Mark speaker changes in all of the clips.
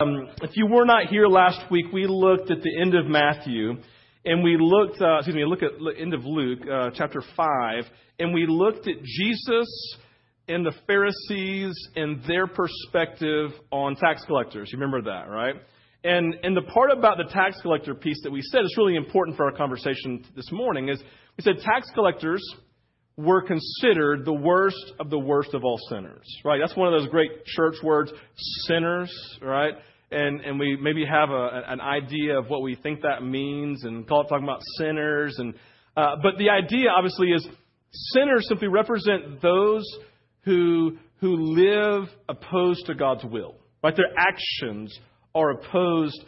Speaker 1: Um, if you were not here last week, we looked at the end of Matthew, and we looked, uh, excuse me, look at the end of Luke, uh, chapter 5, and we looked at Jesus and the Pharisees and their perspective on tax collectors. You remember that, right? And, and the part about the tax collector piece that we said is really important for our conversation this morning is we said tax collectors were considered the worst of the worst of all sinners, right? That's one of those great church words, sinners, right? And, and we maybe have a, an idea of what we think that means and call it talking about sinners. And, uh, but the idea, obviously, is sinners simply represent those who, who live opposed to God's will, right? Their actions are opposed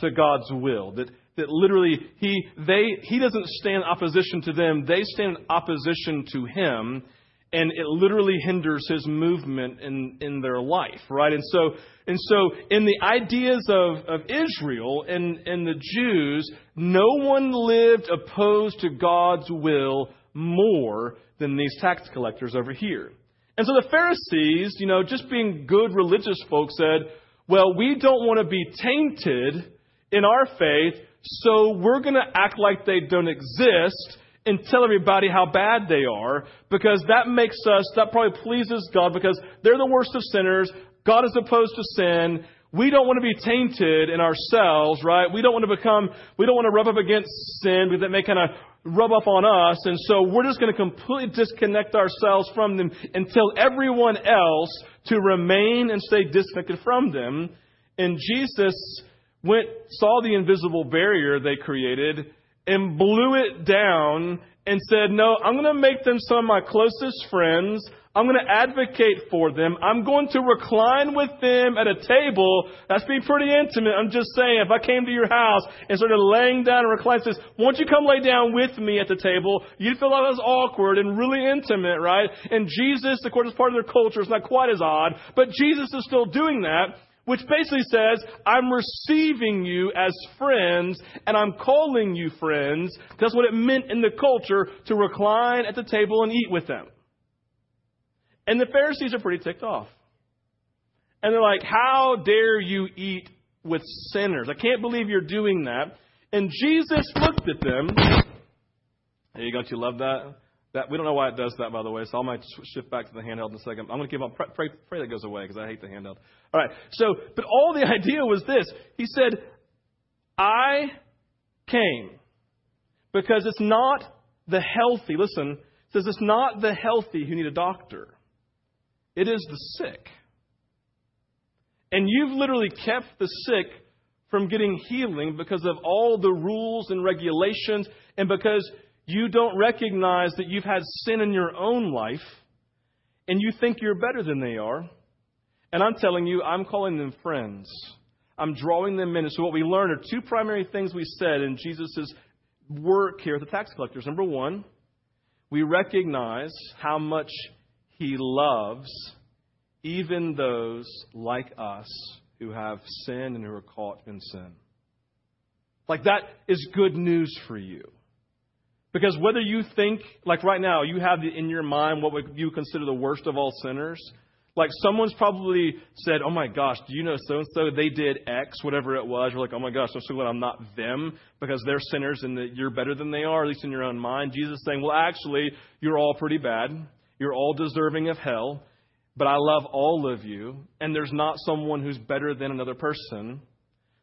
Speaker 1: to God's will. That, that literally he, they, he doesn't stand in opposition to them, they stand in opposition to him, and it literally hinders his movement in, in their life, right? And so, and so in the ideas of, of Israel and, and the Jews, no one lived opposed to God's will more than these tax collectors over here. And so the Pharisees, you know, just being good religious folks, said, well, we don't want to be tainted in our faith so we're going to act like they don't exist and tell everybody how bad they are because that makes us, that probably pleases God because they're the worst of sinners. God is opposed to sin. We don't want to be tainted in ourselves, right? We don't want to become, we don't want to rub up against sin because that may kind of rub up on us. And so we're just going to completely disconnect ourselves from them and tell everyone else to remain and stay disconnected from them. And Jesus went, saw the invisible barrier they created and blew it down and said, No, I'm going to make them some of my closest friends. I'm going to advocate for them. I'm going to recline with them at a table. That's be pretty intimate. I'm just saying, if I came to your house and started laying down and reclining, says, won't you come lay down with me at the table? You'd feel like was awkward and really intimate, right? And Jesus, of course, part of their culture. It's not quite as odd, but Jesus is still doing that which basically says, I'm receiving you as friends and I'm calling you friends. That's what it meant in the culture to recline at the table and eat with them. And the Pharisees are pretty ticked off. And they're like, How dare you eat with sinners? I can't believe you're doing that. And Jesus looked at them. There you go. Don't you love that? That, we don't know why it does that, by the way, so I might shift back to the handheld in a second. I'm going to keep on, pray, pray that goes away because I hate the handheld. All right, so, but all the idea was this. He said, I came because it's not the healthy, listen, it says it's not the healthy who need a doctor, it is the sick. And you've literally kept the sick from getting healing because of all the rules and regulations and because you don't recognize that you've had sin in your own life and you think you're better than they are. And I'm telling you, I'm calling them friends. I'm drawing them in. And so, what we learn are two primary things we said in Jesus' work here at the tax collectors. Number one, we recognize how much he loves even those like us who have sinned and who are caught in sin. Like, that is good news for you. Because whether you think, like right now, you have in your mind what would you consider the worst of all sinners, like someone's probably said, "Oh my gosh, do you know so and so? They did X, whatever it was." You're like, "Oh my gosh, I'm so glad I'm not them because they're sinners and that you're better than they are, at least in your own mind." Jesus saying, "Well, actually, you're all pretty bad. You're all deserving of hell, but I love all of you, and there's not someone who's better than another person."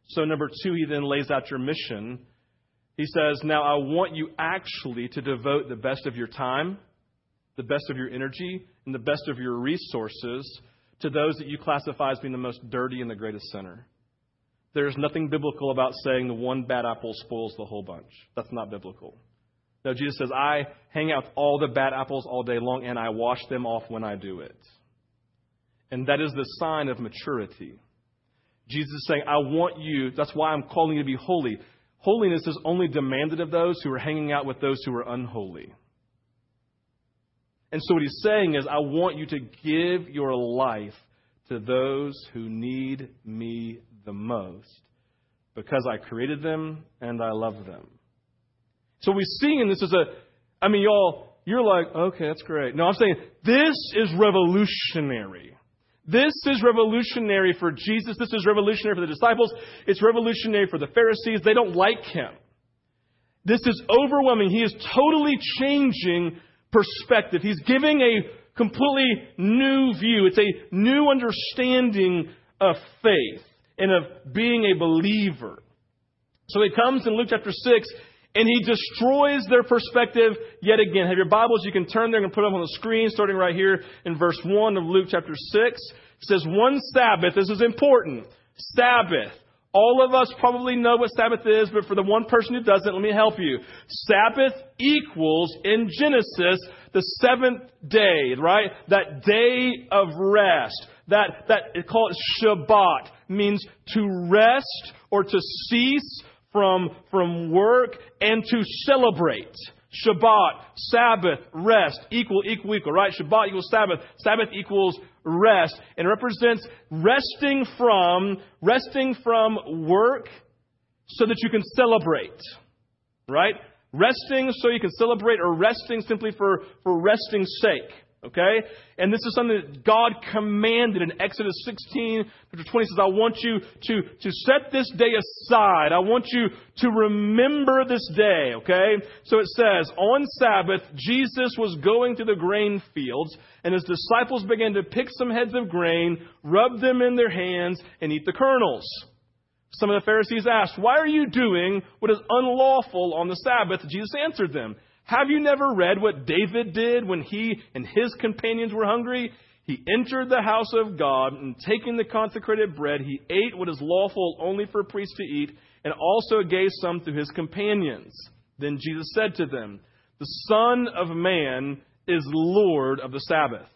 Speaker 1: So number two, he then lays out your mission he says, Now I want you actually to devote the best of your time, the best of your energy, and the best of your resources to those that you classify as being the most dirty and the greatest sinner. There's nothing biblical about saying the one bad apple spoils the whole bunch. That's not biblical. No, Jesus says, I hang out all the bad apples all day long and I wash them off when I do it. And that is the sign of maturity. Jesus is saying, I want you, that's why I'm calling you to be holy. Holiness is only demanded of those who are hanging out with those who are unholy. And so what he's saying is, I want you to give your life to those who need me the most because I created them and I love them. So we see in this is a, I mean, y'all, you're like, okay, that's great. No, I'm saying this is revolutionary. This is revolutionary for Jesus. This is revolutionary for the disciples. It's revolutionary for the Pharisees. They don't like him. This is overwhelming. He is totally changing perspective. He's giving a completely new view. It's a new understanding of faith and of being a believer. So he comes in Luke chapter 6 and he destroys their perspective yet again. Have your Bibles, you can turn there and put them on the screen, starting right here in verse 1 of Luke chapter 6. It says, One Sabbath, this is important. Sabbath. All of us probably know what Sabbath is, but for the one person who doesn't, let me help you. Sabbath equals, in Genesis, the seventh day, right? That day of rest. That, that, call it Shabbat, means to rest or to cease from, from work and to celebrate. Shabbat, Sabbath, rest, equal, equal, equal, right? Shabbat equals Sabbath. Sabbath equals rest. And represents resting from, resting from work so that you can celebrate. Right? Resting so you can celebrate or resting simply for, for resting's sake. Okay? And this is something that God commanded in Exodus 16, chapter 20 says, I want you to, to set this day aside. I want you to remember this day. Okay? So it says, on Sabbath, Jesus was going to the grain fields, and his disciples began to pick some heads of grain, rub them in their hands, and eat the kernels. Some of the Pharisees asked, Why are you doing what is unlawful on the Sabbath? Jesus answered them, have you never read what David did when he and his companions were hungry? He entered the house of God, and taking the consecrated bread, he ate what is lawful only for priests to eat, and also gave some to his companions. Then Jesus said to them, The Son of Man is Lord of the Sabbath.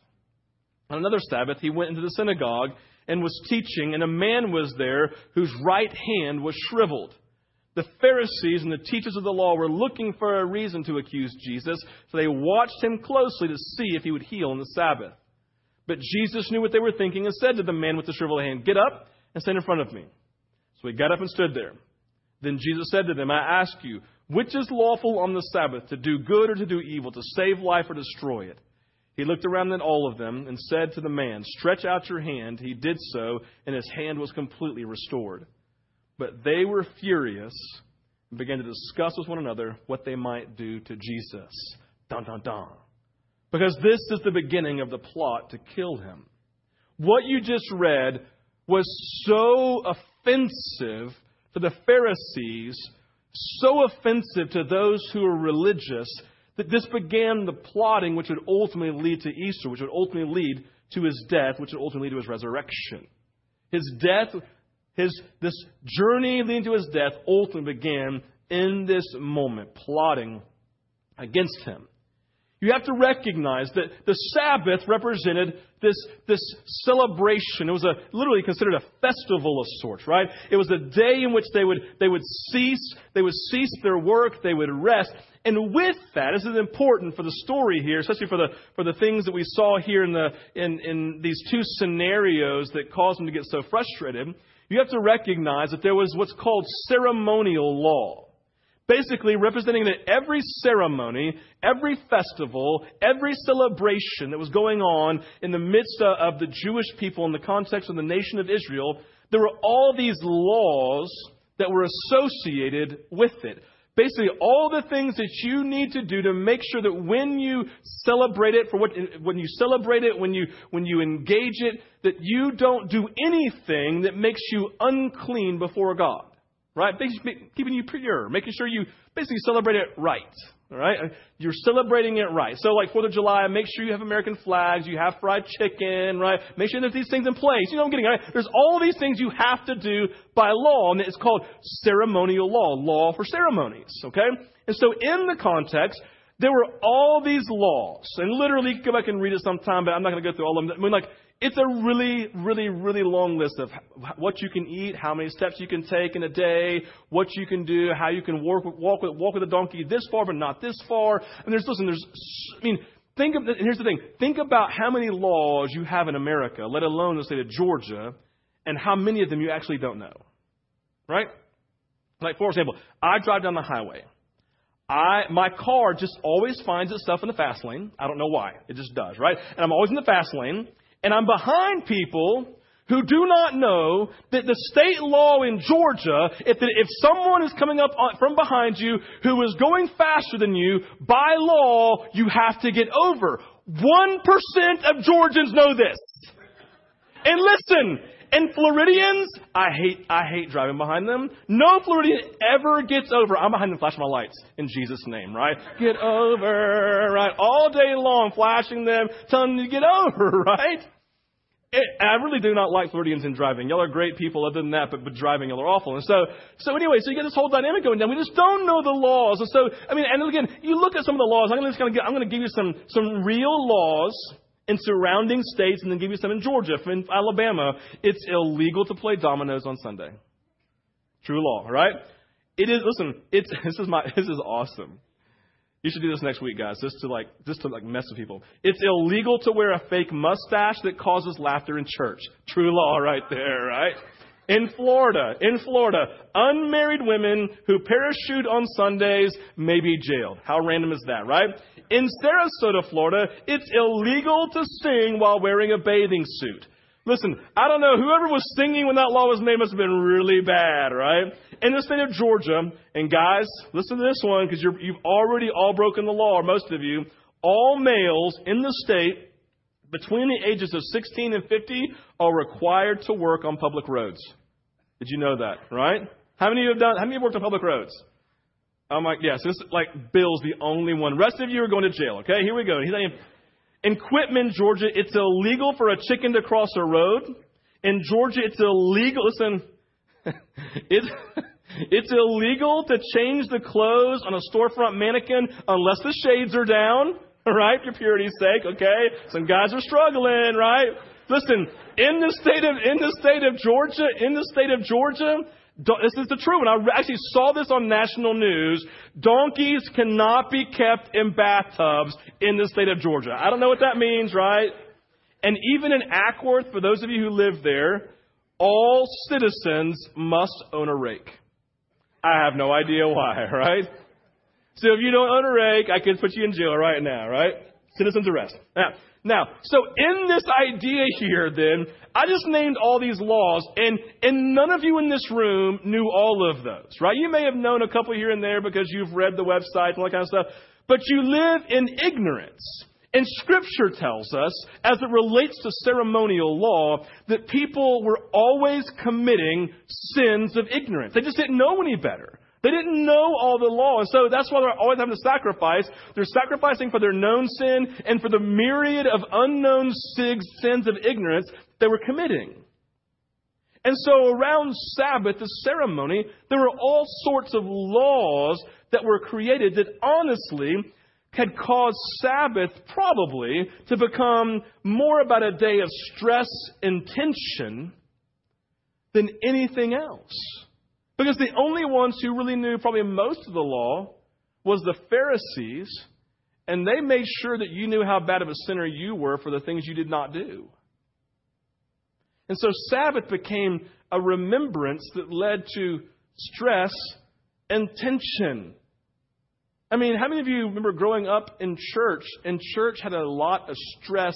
Speaker 1: On another Sabbath, he went into the synagogue and was teaching, and a man was there whose right hand was shriveled. The Pharisees and the teachers of the law were looking for a reason to accuse Jesus, so they watched him closely to see if he would heal on the Sabbath. But Jesus knew what they were thinking and said to the man with the shriveled hand, Get up and stand in front of me. So he got up and stood there. Then Jesus said to them, I ask you, which is lawful on the Sabbath, to do good or to do evil, to save life or destroy it? He looked around at all of them and said to the man, Stretch out your hand. He did so, and his hand was completely restored. But they were furious and began to discuss with one another what they might do to Jesus. Dun, dun, dun. Because this is the beginning of the plot to kill him. What you just read was so offensive to the Pharisees, so offensive to those who were religious, that this began the plotting which would ultimately lead to Easter, which would ultimately lead to his death, which would ultimately lead to his resurrection. His death his, this journey leading to his death ultimately began in this moment, plotting against him. You have to recognize that the Sabbath represented this, this celebration. It was a, literally considered a festival of sorts, right? It was a day in which they would, they would cease, they would cease their work, they would rest. And with that, this is important for the story here, especially for the, for the things that we saw here in, the, in, in these two scenarios that caused them to get so frustrated you have to recognize that there was what's called ceremonial law. Basically, representing that every ceremony, every festival, every celebration that was going on in the midst of the Jewish people in the context of the nation of Israel, there were all these laws that were associated with it. Basically, all the things that you need to do to make sure that when you celebrate it, for what, when you celebrate it, when you, when you engage it, that you don't do anything that makes you unclean before God. Right? Keeping you pure, making sure you basically celebrate it right. All right? Uh, you're celebrating it right. So, like 4th of July, make sure you have American flags, you have fried chicken, right? Make sure there's these things in place. You know what I'm getting, right? There's all these things you have to do by law, and it's called ceremonial law, law for ceremonies, okay? And so, in the context, there were all these laws, and literally, you can go back and read it sometime, but I'm not going to go through all of them. I mean, like, it's a really, really, really long list of what you can eat, how many steps you can take in a day, what you can do, how you can walk, walk with, walk with a donkey this far but not this far. And there's, listen, there's, I mean, think of, and here's the thing. Think about how many laws you have in America, let alone the state of Georgia, and how many of them you actually don't know. Right? Like, for example, I drive down the highway. I, my car just always finds itself in the fast lane. I don't know why. It just does, right? And I'm always in the fast lane. And I'm behind people who do not know that the state law in Georgia, if, if someone is coming up from behind you who is going faster than you, by law, you have to get over. 1% of Georgians know this. And listen, and Floridians, I hate, I hate driving behind them. No Floridian ever gets over. I'm behind them flashing my lights in Jesus' name, right? Get over, right? All day long flashing them, telling them to get over, right? It, I really do not like Floridians in driving. Y'all are great people other than that, but, but driving, y'all are awful. And so, so anyway, so you get this whole dynamic going down. We just don't know the laws. And so, I mean, and again, you look at some of the laws. I'm going to I'm going to give you some, some real laws in surrounding states and then give you some in Georgia. In Alabama, it's illegal to play dominoes on Sunday. True law, right? It is, listen, it's, this is my, this is awesome. You should do this next week, guys, just to like, just to like mess with people. It's illegal to wear a fake mustache that causes laughter in church. True law right there, right? In Florida, in Florida, unmarried women who parachute on Sundays may be jailed. How random is that, right? In Sarasota, Florida, it's illegal to sing while wearing a bathing suit. Listen, I don't know, whoever was singing when that law was made must have been really bad, right? In the state of Georgia, and guys, listen to this one because you've already all broken the law, most of you. All males in the state between the ages of 16 and 50 are required to work on public roads. Did you know that, right? How many of you have done, how many have worked on public roads? I'm like, yes, this like Bill's the only one. Rest of you are going to jail, okay? Here we go. He's saying, in Quitman, Georgia, it's illegal for a chicken to cross a road. In Georgia, it's illegal, listen, it's, it's illegal to change the clothes on a storefront mannequin unless the shades are down, right? For purity's sake, okay? Some guys are struggling, right? Listen, in the state of in the state of Georgia, in the state of Georgia, this is the truth. And I actually saw this on national news. Donkeys cannot be kept in bathtubs in the state of Georgia. I don't know what that means, right? And even in Acworth, for those of you who live there, all citizens must own a rake. I have no idea why, right? So if you don't own a rake, I could put you in jail right now, right? Citizens arrest. Now, now, so in this idea here, then, I just named all these laws, and, and none of you in this room knew all of those, right? You may have known a couple here and there because you've read the website and all that kind of stuff, but you live in ignorance. And Scripture tells us, as it relates to ceremonial law, that people were always committing sins of ignorance. They just didn't know any better. They didn't know all the law, and so that's why they're always having to sacrifice. They're sacrificing for their known sin and for the myriad of unknown sins of ignorance they were committing. And so around Sabbath, the ceremony, there were all sorts of laws that were created that honestly had caused Sabbath probably to become more about a day of stress and tension than anything else. Because the only ones who really knew probably most of the law was the Pharisees, and they made sure that you knew how bad of a sinner you were for the things you did not do. And so Sabbath became a remembrance that led to stress and tension. I mean, how many of you remember growing up in church, and church had a lot of stress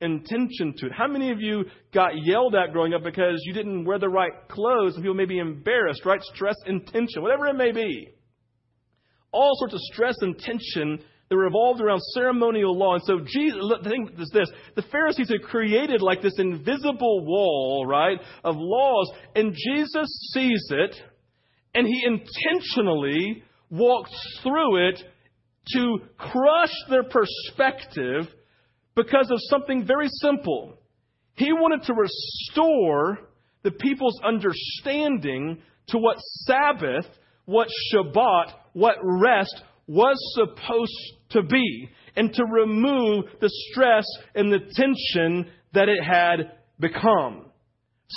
Speaker 1: intention to it. How many of you got yelled at growing up because you didn't wear the right clothes and people may be embarrassed, right? Stress and tension, whatever it may be. All sorts of stress and tension that revolved around ceremonial law. And so Jesus, the thing is this, the Pharisees had created like this invisible wall, right, of laws, and Jesus sees it, and he intentionally walks through it to crush their perspective because of something very simple. He wanted to restore the people's understanding to what Sabbath, what Shabbat, what rest was supposed to be, and to remove the stress and the tension that it had become.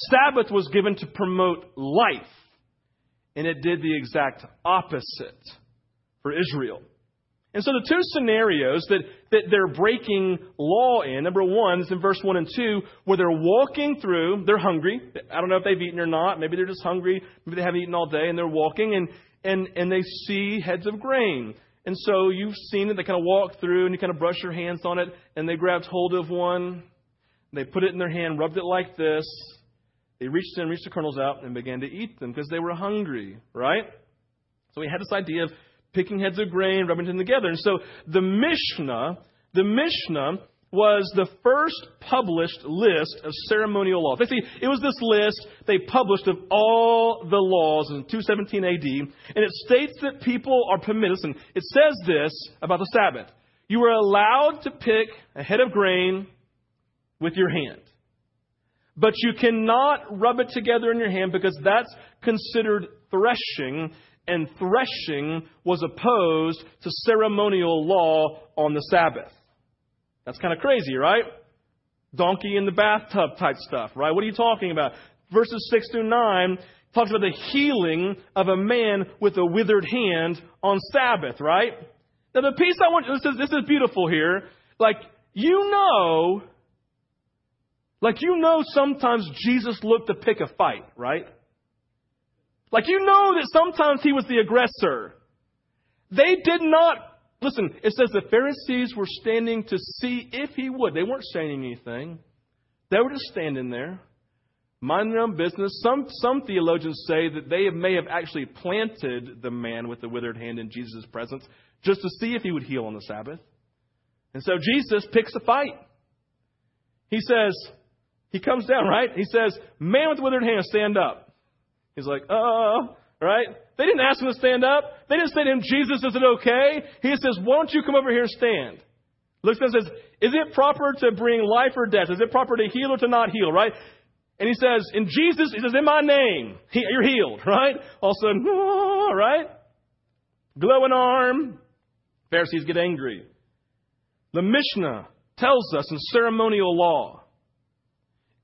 Speaker 1: Sabbath was given to promote life, and it did the exact opposite for Israel. And so the two scenarios that, that they're breaking law in, number one is in verse 1 and 2, where they're walking through, they're hungry. I don't know if they've eaten or not. Maybe they're just hungry. Maybe they haven't eaten all day and they're walking and, and, and they see heads of grain. And so you've seen it. They kind of walk through and you kind of brush your hands on it and they grabbed hold of one. They put it in their hand, rubbed it like this. They reached in, reached the kernels out, and began to eat them because they were hungry, right? So we had this idea of picking heads of grain, rubbing them together. And so the Mishnah, the Mishnah was the first published list of ceremonial laws. Basically, it was this list they published of all the laws in 217 AD, and it states that people are permitted, listen, it says this about the Sabbath. You are allowed to pick a head of grain with your hand. But you cannot rub it together in your hand because that's considered threshing, and threshing was opposed to ceremonial law on the Sabbath. That's kind of crazy, right? Donkey in the bathtub type stuff, right? What are you talking about? Verses 6 through 9 talks about the healing of a man with a withered hand on Sabbath, right? Now, the piece I want this is, this is beautiful here. Like, you know, like, you know, sometimes Jesus looked to pick a fight, right? Like, you know that sometimes he was the aggressor. They did not Listen, it says the Pharisees were standing to see if he would. They weren't saying anything. They were just standing there, minding their own business. Some, some theologians say that they may have actually planted the man with the withered hand in Jesus' presence just to see if he would heal on the Sabbath. And so Jesus picks a fight. He says, he comes down, right? He says, Man with the withered hand, stand up. He's like, uh, right? They didn't ask him to stand up. They didn't say to him, Jesus, is it okay? He says, why don't you come over here and stand? Looks at him and says, is it proper to bring life or death? Is it proper to heal or to not heal, right? And he says, in Jesus, he says, in my name, you're healed, right? All of a sudden, oh, right? Glowing arm. Pharisees get angry. The Mishnah tells us in ceremonial law,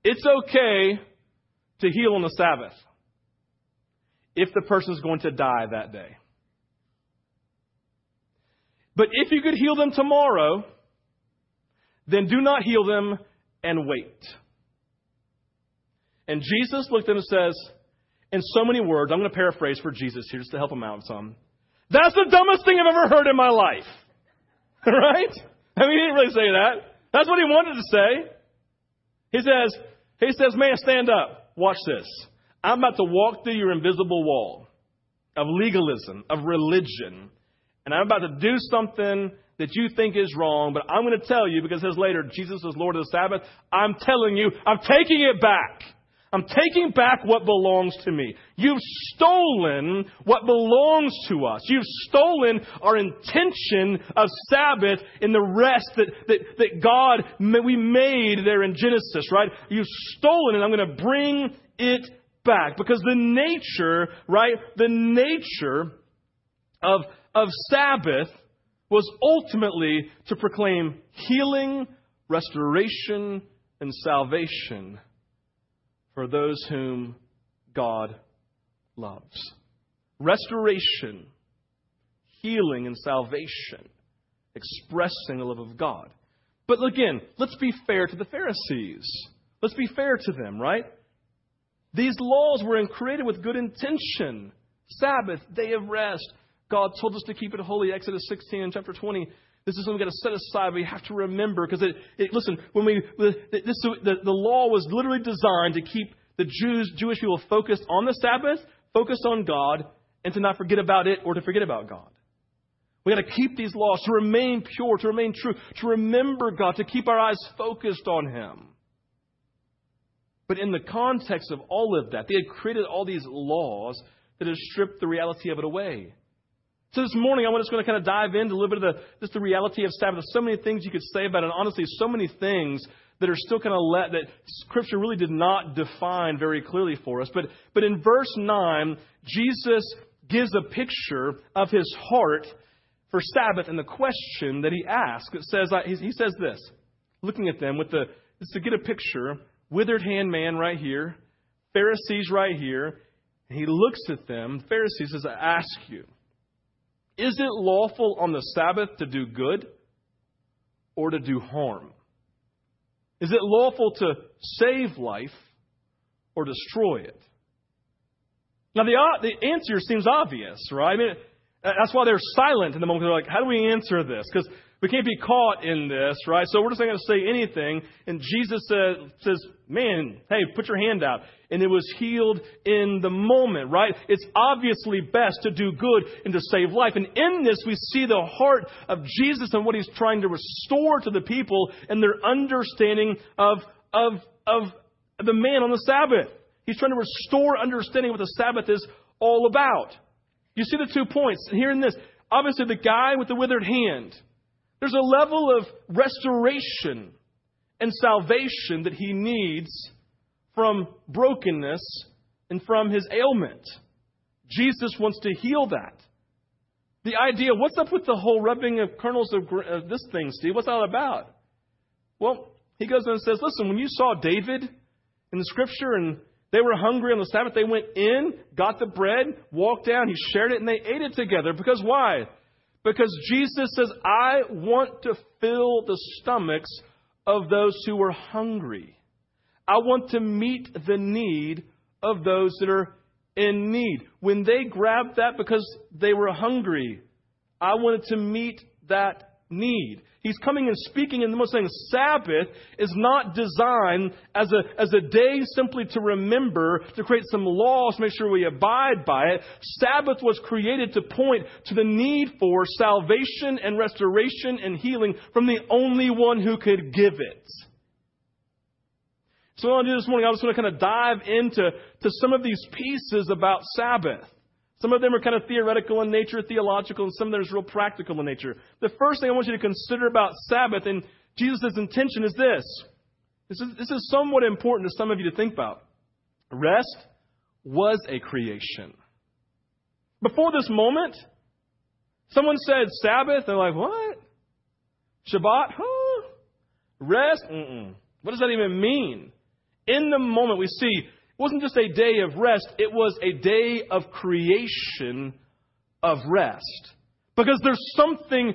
Speaker 1: it's okay to heal on the Sabbath if the person is going to die that day. But if you could heal them tomorrow, then do not heal them and wait. And Jesus looked at him and says, in so many words, I'm going to paraphrase for Jesus here just to help him out some. That's the dumbest thing I've ever heard in my life. right? I mean, he didn't really say that. That's what he wanted to say. He says, he says, man, stand up. Watch this. I'm about to walk through your invisible wall of legalism, of religion, and I'm about to do something that you think is wrong, but I'm going to tell you because it says later Jesus is Lord of the Sabbath. I'm telling you, I'm taking it back. I'm taking back what belongs to me. You've stolen what belongs to us. You've stolen our intention of Sabbath in the rest that, that, that God, we made there in Genesis, right? You've stolen it. I'm going to bring it back because the nature, right, the nature of, of Sabbath was ultimately to proclaim healing, restoration, and salvation for those whom God loves. Restoration, healing, and salvation, expressing the love of God. But again, let's be fair to the Pharisees. Let's be fair to them, right? These laws were created with good intention. Sabbath, day of rest. God told us to keep it holy. Exodus 16 and chapter 20. This is something we've got to set aside. We have to remember because it, it, listen, when we, this, the, the law was literally designed to keep the Jews, Jewish people focused on the Sabbath, focused on God, and to not forget about it or to forget about God. We got to keep these laws to remain pure, to remain true, to remember God, to keep our eyes focused on Him. But in the context of all of that, they had created all these laws that had stripped the reality of it away. So this morning, I am just going to kind of dive into a little bit of the, just the reality of Sabbath. There's so many things you could say about it. And honestly, so many things that are still kind of let, that Scripture really did not define very clearly for us. But, but in verse 9, Jesus gives a picture of his heart for Sabbath and the question that he asks. It says, uh, he says this, looking at them with the, just to get a picture withered hand man right here, Pharisees right here. And he looks at them. Pharisees says, I ask you, is it lawful on the Sabbath to do good or to do harm? Is it lawful to save life or destroy it? Now, the, uh, the answer seems obvious, right? I mean, that's why they're silent in the moment. They're like, how do we answer this? Because We can't be caught in this, right? So we're just not going to say anything. And Jesus uh, says, man, hey, put your hand out. And it was healed in the moment, right? It's obviously best to do good and to save life. And in this, we see the heart of Jesus and what he's trying to restore to the people and their understanding of, of, of the man on the Sabbath. He's trying to restore understanding what the Sabbath is all about. You see the two points. Here in this, obviously the guy with the withered hand there's a level of restoration and salvation that he needs from brokenness and from his ailment. Jesus wants to heal that. The idea, what's up with the whole rubbing of kernels of, this thing, Steve? What's all about? Well, he goes and says, listen, when you saw David in the scripture and they were hungry on the Sabbath, they went in, got the bread, walked down, he shared it, and they ate it together. Because why? Because Jesus says, I want to fill the stomachs of those who are hungry. I want to meet the need of those that are in need. When they grabbed that because they were hungry, I wanted to meet that need. He's coming and speaking in the most saying Sabbath is not designed as a, as a day simply to remember, to create some laws, make sure we abide by it. Sabbath was created to point to the need for salvation and restoration and healing from the only one who could give it. So what I want to do this morning, I just want to kind of dive into to some of these pieces about Sabbath. Some of them are kind of theoretical in nature, theological, and some of them are real practical in nature. The first thing I want you to consider about Sabbath and Jesus' intention is this. This is, this is somewhat important to some of you to think about. Rest was a creation. Before this moment, someone said Sabbath, they're like, what? Shabbat? Huh? Rest? Mm-mm. What does that even mean? In the moment, we see wasn't just a day of rest, it was a day of creation of rest. Because there's something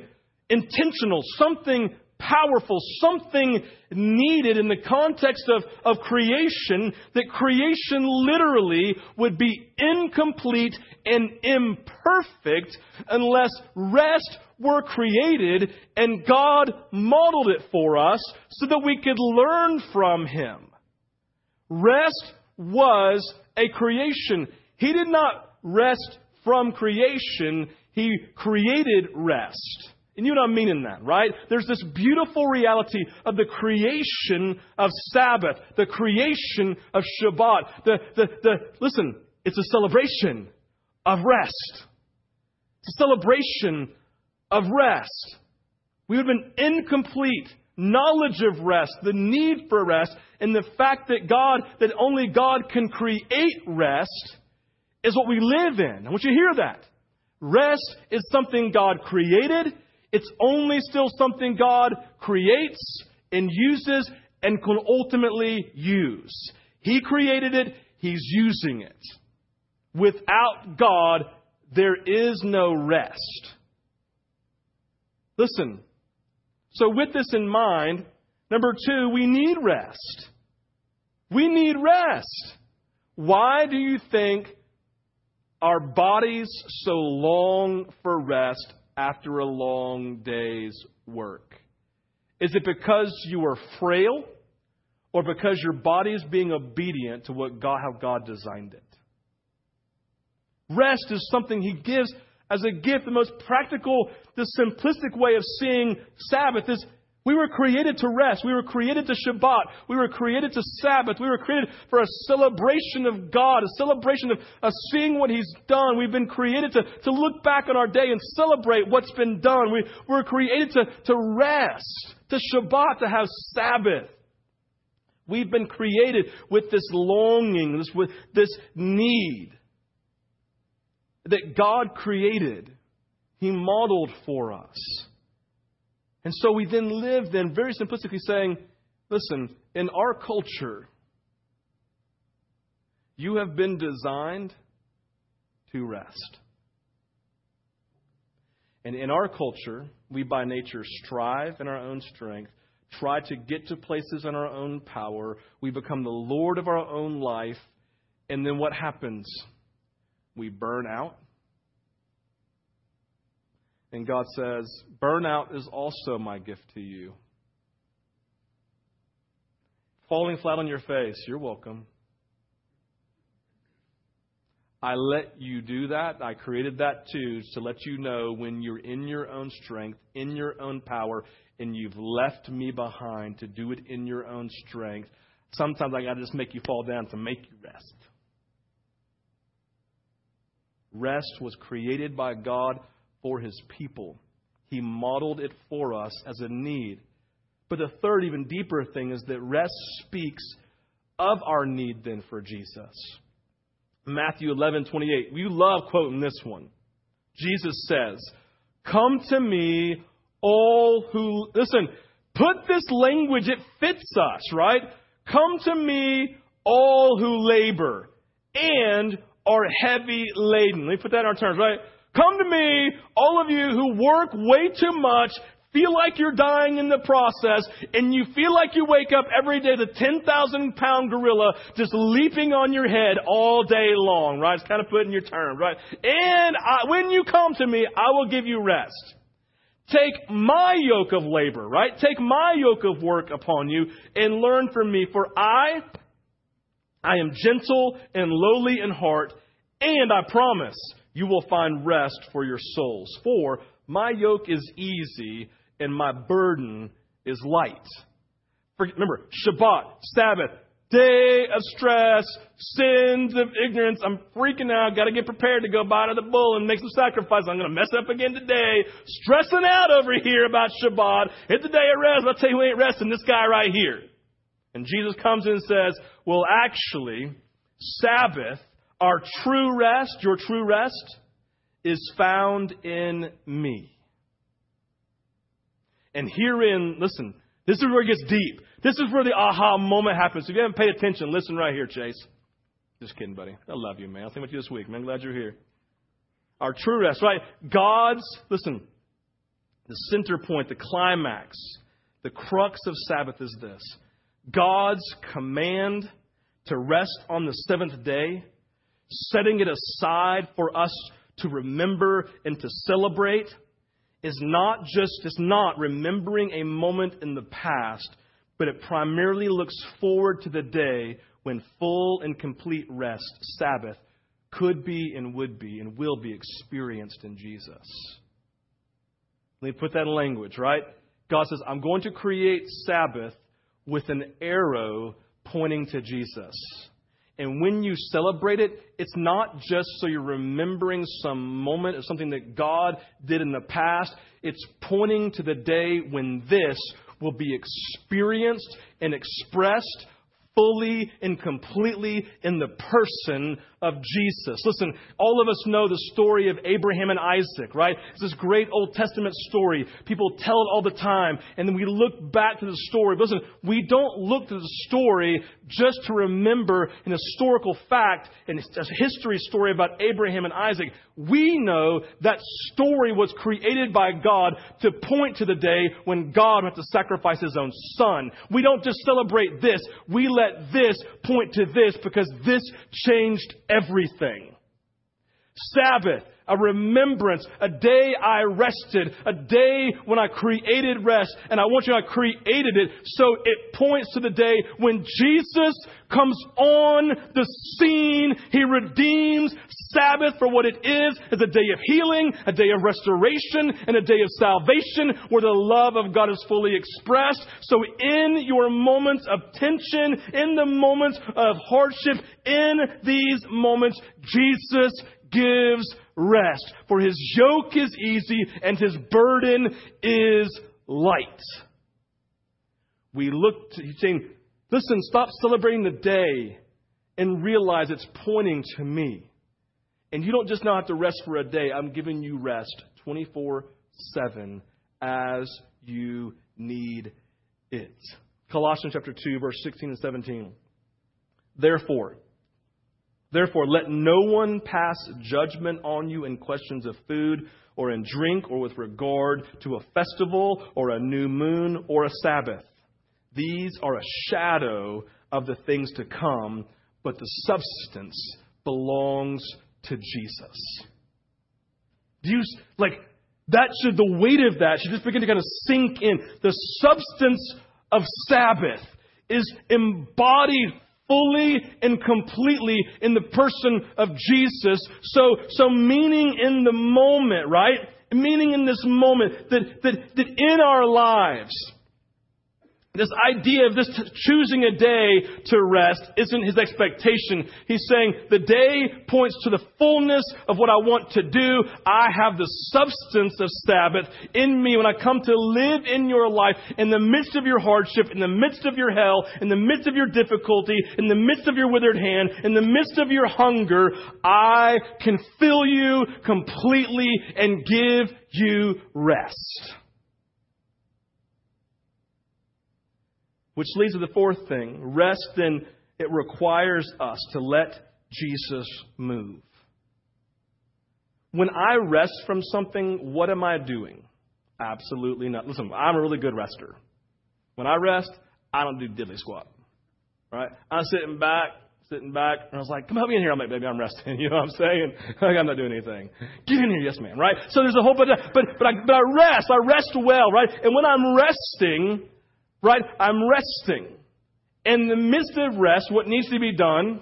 Speaker 1: intentional, something powerful, something needed in the context of, of creation, that creation literally would be incomplete and imperfect unless rest were created and God modeled it for us so that we could learn from Him. Rest was a creation. He did not rest from creation, He created rest. And you know what I mean in that, right? There's this beautiful reality of the creation of Sabbath, the creation of Shabbat. The, the, the, listen, it's a celebration of rest. It's a celebration of rest. We would have been incomplete knowledge of rest, the need for rest, and the fact that God, that only God can create rest is what we live in. I want you to hear that. Rest is something God created. It's only still something God creates and uses and can ultimately use. He created it, He's using it. Without God, there is no rest. Listen, so, with this in mind, number two, we need rest. We need rest. Why do you think our bodies so long for rest after a long day's work? Is it because you are frail or because your body is being obedient to what God, how God designed it? Rest is something He gives as a gift, the most practical, the simplistic way of seeing Sabbath is we were created to rest. We were created to Shabbat. We were created to Sabbath. We were created for a celebration of God, a celebration of, of seeing what He's done. We've been created to, to look back on our day and celebrate what's been done. We were created to, to rest, to Shabbat, to have Sabbath. We've been created with this longing, this, with this need that God created, He modeled for us. And so we then live, then very simplistically saying, listen, in our culture, you have been designed to rest. And in our culture, we by nature strive in our own strength, try to get to places in our own power. We become the Lord of our own life. And then what happens? we burn out, And God says, Burnout is also my gift to you. Falling flat on your face, you're welcome. I let you do that. I created that too to let you know when you're in your own strength, in your own power, and you've left me behind to do it in your own strength. Sometimes I got to just make you fall down to make you rest. Rest was created by God for his people. He modeled it for us as a need. But the third, even deeper thing is that rest speaks of our need then for Jesus. Matthew 11, 28. We love quoting this one. Jesus says, Come to me, all who, listen, put this language, it fits us, right? Come to me, all who labor and are heavy laden. Let me put that in our terms, right? Come to me, all of you who work way too much, feel like you're dying in the process, and you feel like you wake up every day the 10,000 pound gorilla just leaping on your head all day long, right? It's kind of putting your terms, right? And I, when you come to me, I will give you rest. Take my yoke of labor, right? Take my yoke of work upon you and learn from me, for I, I am gentle and lowly in heart, and I promise you will find rest for your souls. For my yoke is easy and my burden is light. Remember, Shabbat, Sabbath, day of stress, sins of ignorance. I'm freaking out. Got to get prepared to go by to the bull and make some sacrifice. I'm going to mess up again today. Stressing out over here about Shabbat. Hit the day of rest. I'll tell you who ain't resting. This guy right here. And Jesus comes in and says, well, actually, Sabbath our true rest, your true rest, is found in me. And herein, listen, this is where it gets deep. This is where the aha moment happens. If you haven't paid attention, listen right here, Chase. Just kidding, buddy. I love you, man. I'll think about you this week, man. I'm glad you're here. Our true rest, right? God's, listen, the center point, the climax, the crux of Sabbath is this God's command to rest on the seventh day setting it aside for us to remember and to celebrate is not just, it's not remembering a moment in the past, but it primarily looks forward to the day when full and complete rest, Sabbath, could be and would be and will be experienced in Jesus. Let me put that in language, right? God says, I'm going to create Sabbath with an arrow pointing to Jesus. And when you celebrate it, it's not just so you're remembering some moment of something that God did in the past. It's pointing to the day when this will be experienced and expressed fully and completely in the person of Jesus. Listen, all of us know the story of Abraham and Isaac, right? It's this great Old Testament story. People tell it all the time, and then we look back to the story. But listen, we don't look to the story just to remember an historical fact and a history story about Abraham and Isaac. We know that story was created by God to point to the day when God had to sacrifice his own son. We don't just celebrate this, we let this point to this because this changed everything. Sabbath, a remembrance, a day I rested, a day when I created rest, and I want you, I created it so it points to the day when Jesus comes on the scene. He redeems Sabbath for what it is. as a day of healing, a day of restoration, and a day of salvation where the love of God is fully expressed. So in your moments of tension, in the moments of hardship, in these moments, Jesus gives rest. For his yoke is easy and his burden is light. We look to, he's saying, listen, stop celebrating the day and realize it's pointing to me. And you don't just now have to rest for a day. I'm giving you rest 24 7 as you need it. Colossians chapter 2, verse 16 and 17. Therefore, Therefore, let no one pass judgment on you in questions of food or in drink or with regard to a festival or a new moon or a Sabbath. These are a shadow of the things to come, but the substance belongs to Jesus. Do you, like, that should, the weight of that should just begin to kind of sink in. The substance of Sabbath is embodied fully and completely in the person of Jesus. So, so meaning in the moment, right? Meaning in this moment that, that, that in our lives, this idea of this choosing a day to rest isn't his expectation. He's saying the day points to the fullness of what I want to do. I have the substance of Sabbath in me when I come to live in your life in the midst of your hardship, in the midst of your hell, in the midst of your difficulty, in the midst of your withered hand, in the midst of your hunger. I can fill you completely and give you rest. Which leads to the fourth thing. Rest, then, it requires us to let Jesus move. When I rest from something, what am I doing? Absolutely not. Listen, I'm a really good rester. When I rest, I don't do diddly squat. Right? I'm sitting back, sitting back, and I was like, come help me in here. I'm like, baby, I'm resting. You know what I'm saying? Like, I'm not doing anything. Get in here, yes, ma'am. Right? So there's a whole bunch of, but, but I, but I rest. I rest well, right? And when I'm resting, right? I'm resting. In the midst of rest, what needs to be done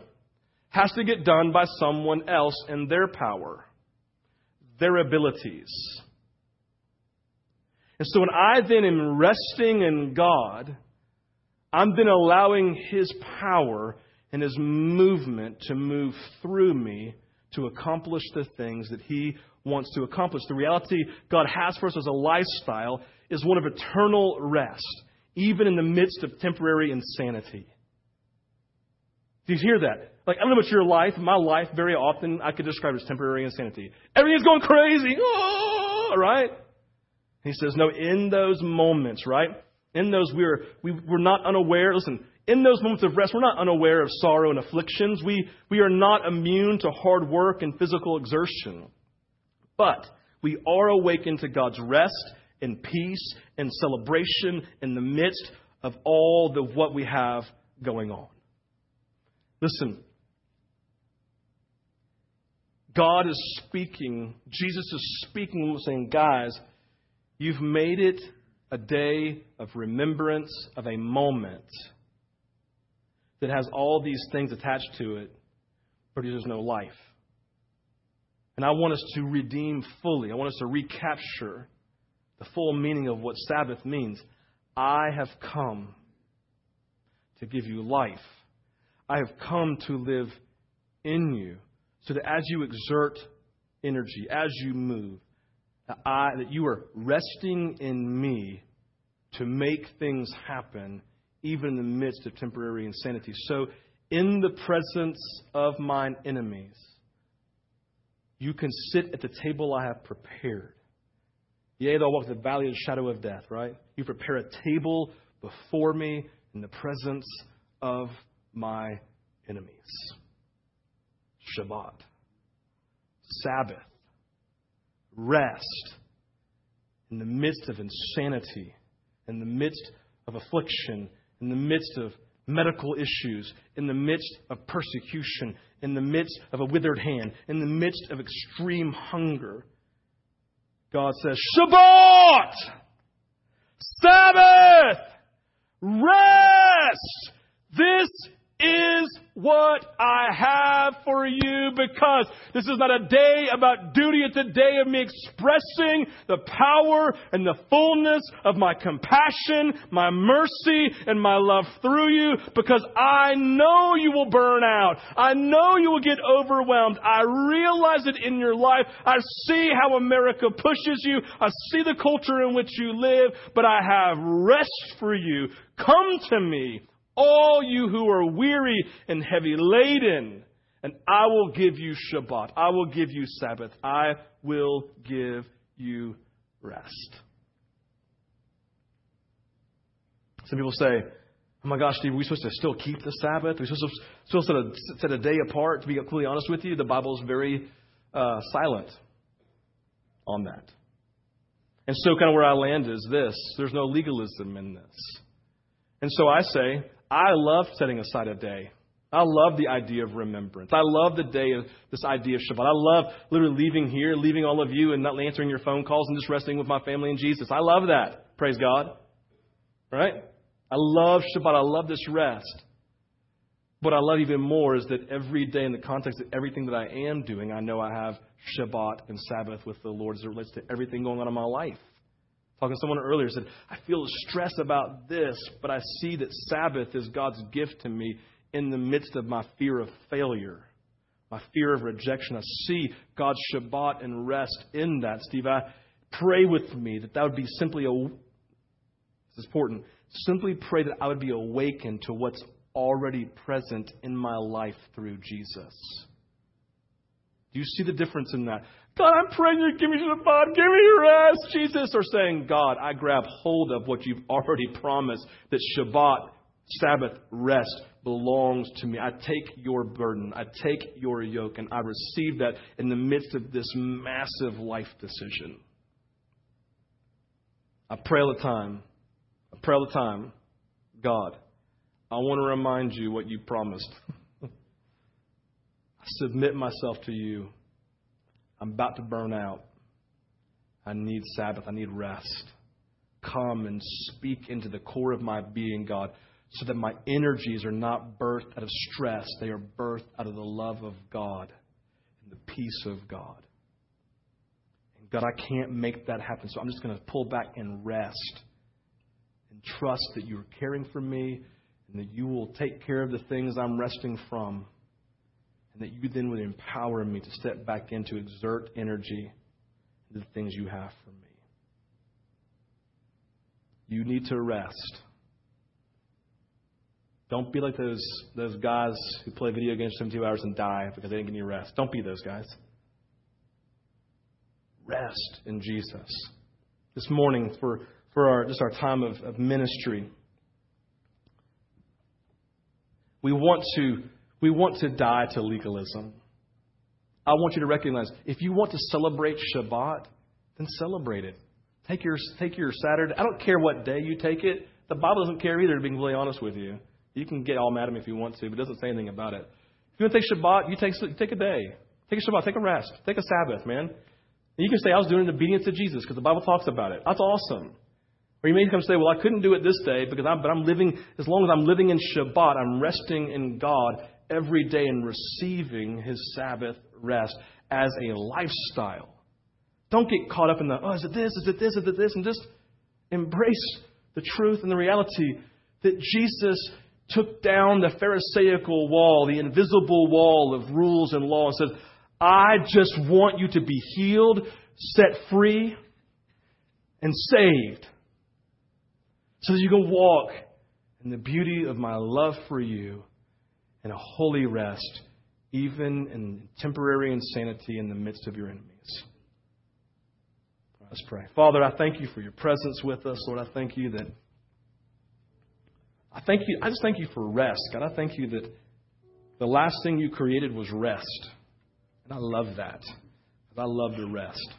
Speaker 1: has to get done by someone else in their power, their abilities. And so when I then am resting in God, I'm then allowing His power and His movement to move through me to accomplish the things that He wants to accomplish. The reality God has for us as a lifestyle is one of eternal rest even in the midst of temporary insanity. Do you hear that? Like, I don't know about your life. My life, very often, I could describe as temporary insanity. Everything's going crazy. Oh, right? He says, no, in those moments, right? In those, we're, we, we're not unaware. Listen, in those moments of rest, we're not unaware of sorrow and afflictions. We, we are not immune to hard work and physical exertion. But we are awakened to God's rest and peace and celebration in the midst of all the what we have going on. Listen, God is speaking, Jesus is speaking, saying, guys, you've made it a day of remembrance of a moment that has all these things attached to it, but there's no life. And I want us to redeem fully. I want us to recapture the full meaning of what Sabbath means. I have come to give you life. I have come to live in you so that as you exert energy, as you move, that, I, that you are resting in me to make things happen even in the midst of temporary insanity. So, in the presence of mine enemies, you can sit at the table I have prepared. Yea, though I walk the valley of the shadow of death, right? You prepare a table before me in the presence of my enemies. Shabbat. Sabbath. Rest. In the midst of insanity, in the midst of affliction, in the midst of medical issues, in the midst of persecution, in the midst of a withered hand, in the midst of extreme hunger God says, Shabbat! Sabbath! Rest! This is what I have for you because this is not a day about duty. It's a day of me expressing the power and the fullness of my compassion, my mercy, and my love through you because I know you will burn out. I know you will get overwhelmed. I realize it in your life. I see how America pushes you. I see the culture in which you live, but I have rest for you. Come to me all you who are weary and heavy laden, and I will give you Shabbat. I will give you Sabbath. I will give you rest. Some people say, Oh my gosh, Steve, are we supposed to still keep the Sabbath? Are we supposed to still set a, set a day apart? To be completely honest with you, the Bible is very uh, silent on that. And so, kind of where I land is this there's no legalism in this. And so I say, I love setting aside a day I love the idea of remembrance. I love the day of this idea of Shabbat. I love literally leaving here, leaving all of you, and not answering your phone calls and just resting with my family and Jesus. I love that. Praise God. Right? I love Shabbat. I love this rest. What I love even more is that every day, in the context of everything that I am doing, I know I have Shabbat and Sabbath with the Lord as it relates to everything going on in my life. Talking to someone earlier said, I feel stress about this, but I see that Sabbath is God's gift to me in the midst of my fear of failure, my fear of rejection. I see God's Shabbat and rest in that. Steve, I pray with me that that would be simply a. This is important. Simply pray that I would be awakened to what's already present in my life through Jesus. Do you see the difference in that? God, I'm praying you give me Shabbat, give me rest, Jesus. Or saying, God, I grab hold of what you've already promised, that Shabbat, Sabbath, rest belongs to me. I take your burden, I take your yoke, and I receive that in the midst of this massive life decision. I pray all the time. I pray all the time, God, I want to remind you what you promised. I submit myself to you. I'm about to burn out. I need Sabbath. I need rest. Come and speak into the core of my being, God, so that my energies are not birthed out of stress. They are birthed out of the love of God and the peace of God. And God, I can't make that happen, so I'm just going to pull back and rest and trust that you're caring for me and that you will take care of the things I'm resting from, that you then would empower me to step back in to exert energy into the things you have for me. You need to rest. Don't be like those, those guys who play video games for 72 hours and die because they didn't get any rest. Don't be those guys. Rest in Jesus. This morning, for, for our, just our time of, of ministry, we want to, we want to die to legalism. I want you to recognize if you want to celebrate Shabbat, then celebrate it. Take your, take your Saturday. I don't care what day you take it. The Bible doesn't care either, to be really honest with you. You can get all mad at me if you want to, but it doesn't say anything about it. If you want to take Shabbat, you take, take a day. Take a Shabbat, take a rest, take a Sabbath, man. And you can say, I was doing it in obedience to Jesus because the Bible talks about it. That's awesome. Or you may come say, well, I couldn't do it this day because I'm, but I'm living, as long as I'm living in Shabbat, I'm resting in God every day and receiving His Sabbath rest as a lifestyle. Don't get caught up in the, oh, is it this, is it this, is it this, and just embrace the truth and the reality that Jesus took down the Pharisaical wall, the invisible wall of rules and law, and said, I just want you to be healed, set free, and saved so that you can walk in the beauty of my love for you in a holy rest, even in temporary insanity in the midst of your enemies. Let's pray. Father, I thank you for your presence with us. Lord, I thank you that I thank you I just thank you for rest. God, I thank you that the last thing you created was rest. And I love that. I love to rest.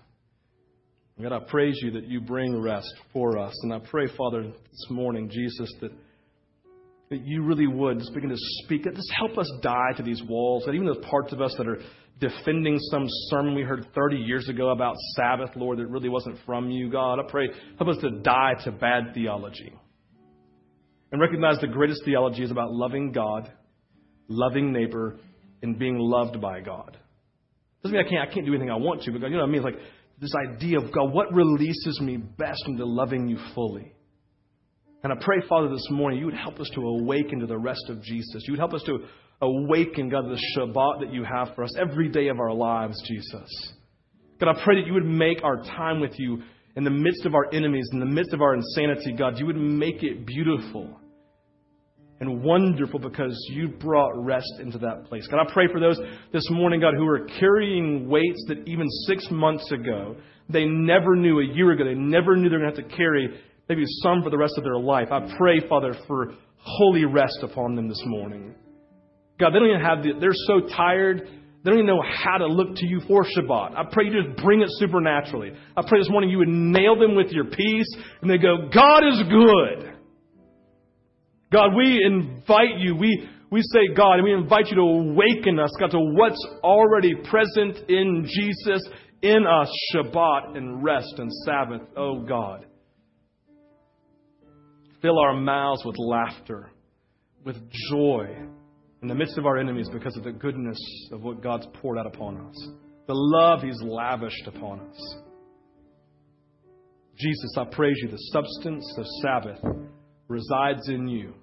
Speaker 1: God, I praise you that you bring rest for us. And I pray, Father, this morning, Jesus, that, that you really would just begin to speak. Just help us die to these walls. That even those parts of us that are defending some sermon we heard 30 years ago about Sabbath, Lord, that really wasn't from you, God. I pray, help us to die to bad theology. And recognize the greatest theology is about loving God, loving neighbor, and being loved by God. Doesn't mean I can't, I can't do anything I want to, but God, you know what I mean? It's like this idea of God, what releases me best into loving you fully? And I pray, Father, this morning, you would help us to awaken to the rest of Jesus. You would help us to awaken, God, to the Shabbat that you have for us every day of our lives, Jesus. God, I pray that you would make our time with you in the midst of our enemies, in the midst of our insanity, God, you would make it beautiful and wonderful because you brought rest into that place. God, I pray for those this morning, God, who are carrying weights that even six months ago they never knew, a year ago, they never knew they were going to have to carry, maybe some for the rest of their life. I pray, Father, for holy rest upon them this morning. God, they don't even have the, they're so tired, they don't even know how to look to you for Shabbat. I pray you just bring it supernaturally. I pray this morning you would nail them with your peace and they go, God is good. God, we invite you. We, We say, God, and we invite you to awaken us, God, to what's already present in Jesus, in us, Shabbat and rest and Sabbath, oh God. Fill our mouths with laughter, with joy in the midst of our enemies because of the goodness of what God's poured out upon us, the love He's lavished upon us. Jesus, I praise you. The substance of Sabbath resides in you,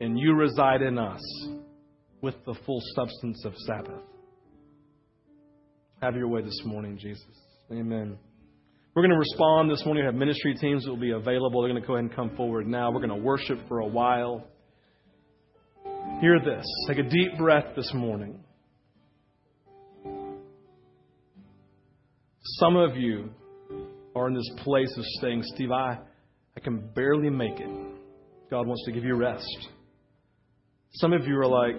Speaker 1: and you reside in us with the full substance of Sabbath. Have your way this morning, Jesus. Amen. We're going to respond this morning. We have ministry teams that will be available. They're going to go ahead and come forward now. We're going to worship for a while. Hear this. Take a deep breath this morning. Some of you are in this place of saying, Steve, I, I can barely make it. God wants to give you rest. Some of you are like,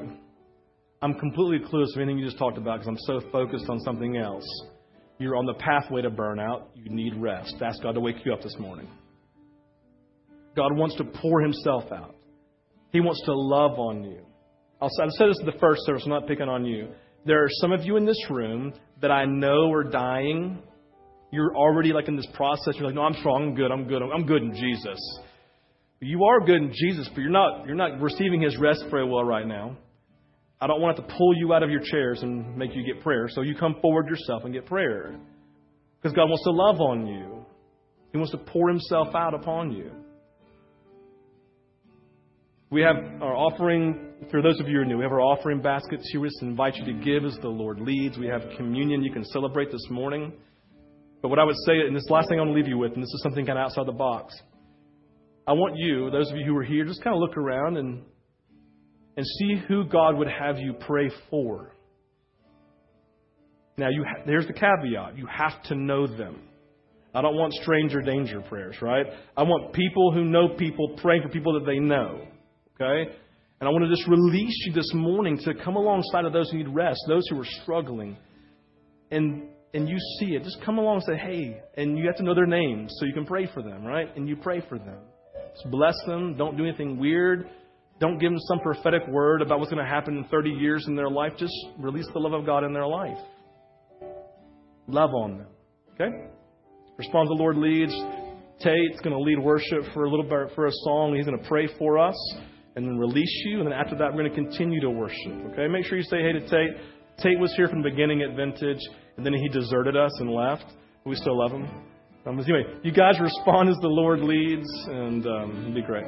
Speaker 1: I'm completely clueless of anything you just talked about because I'm so focused on something else. You're on the pathway to burnout. You need rest. Ask God to wake you up this morning. God wants to pour Himself out. He wants to love on you. I'll, I've said this in the first service. I'm not picking on you. There are some of you in this room that I know are dying you're already like in this process. You're like, no, I'm strong. I'm good. I'm good. I'm good in Jesus. You are good in Jesus, but you're not, you're not receiving His rest very well right now. I don't want to pull you out of your chairs and make you get prayer. So you come forward yourself and get prayer. Because God wants to love on you. He wants to pour Himself out upon you. We have our offering, for those of you who are new, we have our offering baskets here. We just invite you to give as the Lord leads. We have communion you can celebrate this morning. But what I would say, and this last thing I want to leave you with, and this is something kind of outside the box. I want you, those of you who are here, just kind of look around and and see who God would have you pray for. Now, you ha- there's the caveat: you have to know them. I don't want stranger danger prayers, right? I want people who know people praying for people that they know. Okay? And I want to just release you this morning to come alongside of those who need rest, those who are struggling, and and you see it, just come along and say, hey, and you have to know their names so you can pray for them, right? And you pray for them. Just bless them. Don't do anything weird. Don't give them some prophetic word about what's going to happen in 30 years in their life. Just release the love of God in their life. Love on them. Okay? Respond the Lord leads. Tate's going to lead worship for a little bit for a song. He's going to pray for us and then release you. And then after that, we're going to continue to worship. Okay? Make sure you say hey to Tate. Tate was here from the beginning at Vintage and then he deserted us and left. We still love him. Um, anyway, you guys respond as the Lord leads, and um, it'll be great.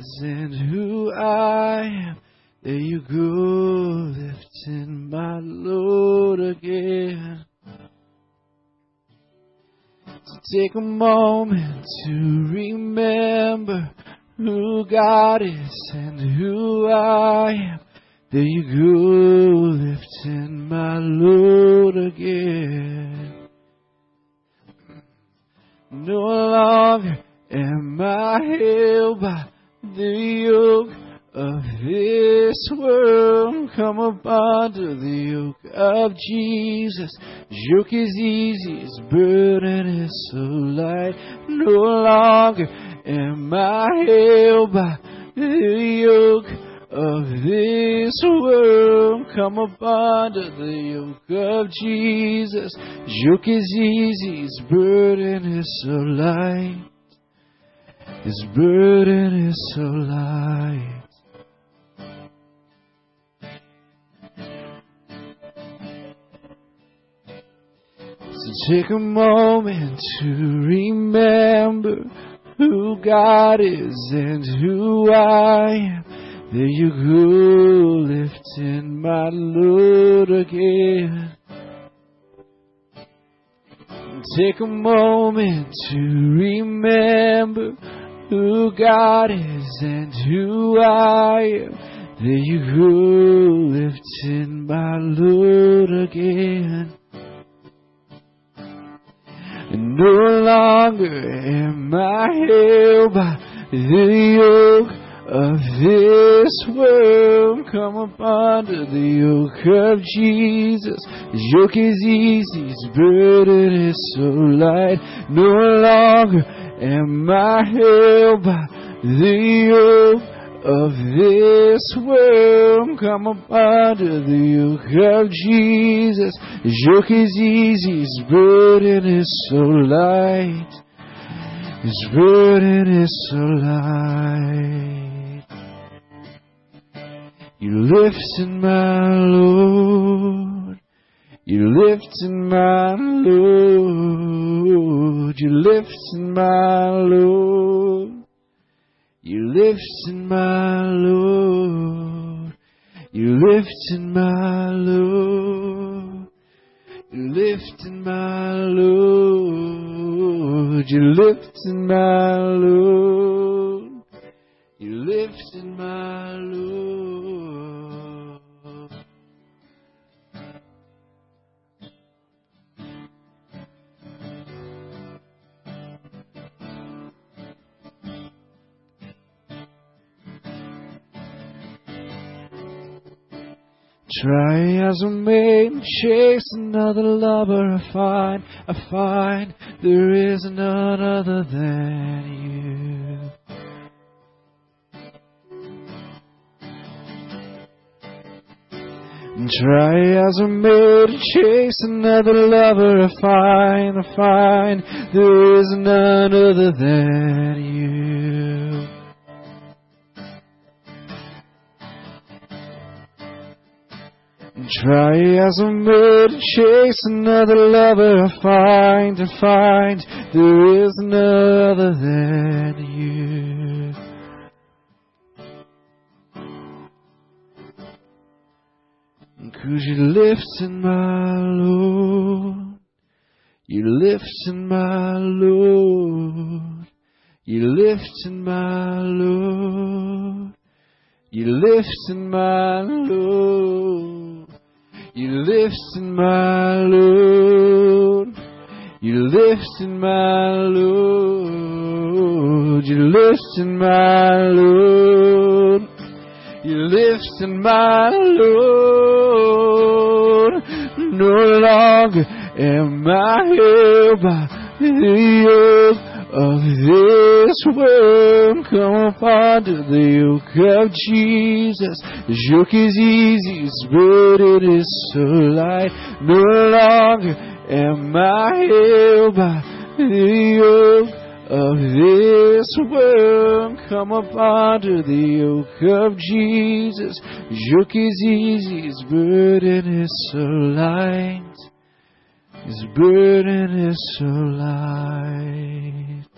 Speaker 2: God is and who I am. There you go, lifting my load again. So take a moment to remember who God is light. No longer am I held by the yoke of this world. Come up under the yoke of Jesus. Yoke is easy, his burden is so light. His burden is so light. So take a moment to remember who God is and who I am. There you go, lifting my load again. Take a moment to remember who God is and who I am. There you go, lifting my load again. No longer am I held by the yoke of this world. Come up under the yoke of Jesus. His yoke is easy, his burden is so light. No longer am I held by the yoke of this world. Come under the yoke of Jesus. His yoke is easy, his burden is so light. His burden is so light. You lifting my Lord. You lifting my Lord. You lifting my Lord. You lifting my Lord. You lifting my Lord. You lifting my Lord. You lifting my Lord. You lifting my Lord. Try as I may and chase another lover, I find, I find there is none other than you. Try as I may to chase another lover, I find, I find there is none other than you. Try as I may to chase another lover, I find, I find there is none other than you. Cause you lifting my Lord. You lifting my Lord. You lifting my Lord. You lifting my Lord. You lifting my Lord. You lifting my Lord. You lifting my Lord. You lifting my Lord. No longer am I held by the yoke of this world. Come up under the yoke of Jesus. His yoke is easy, his burden is so light. No longer am I held by the yoke of this world. Come up under the yoke of Jesus. Yoke is easy, his burden is so light. His burden is so light.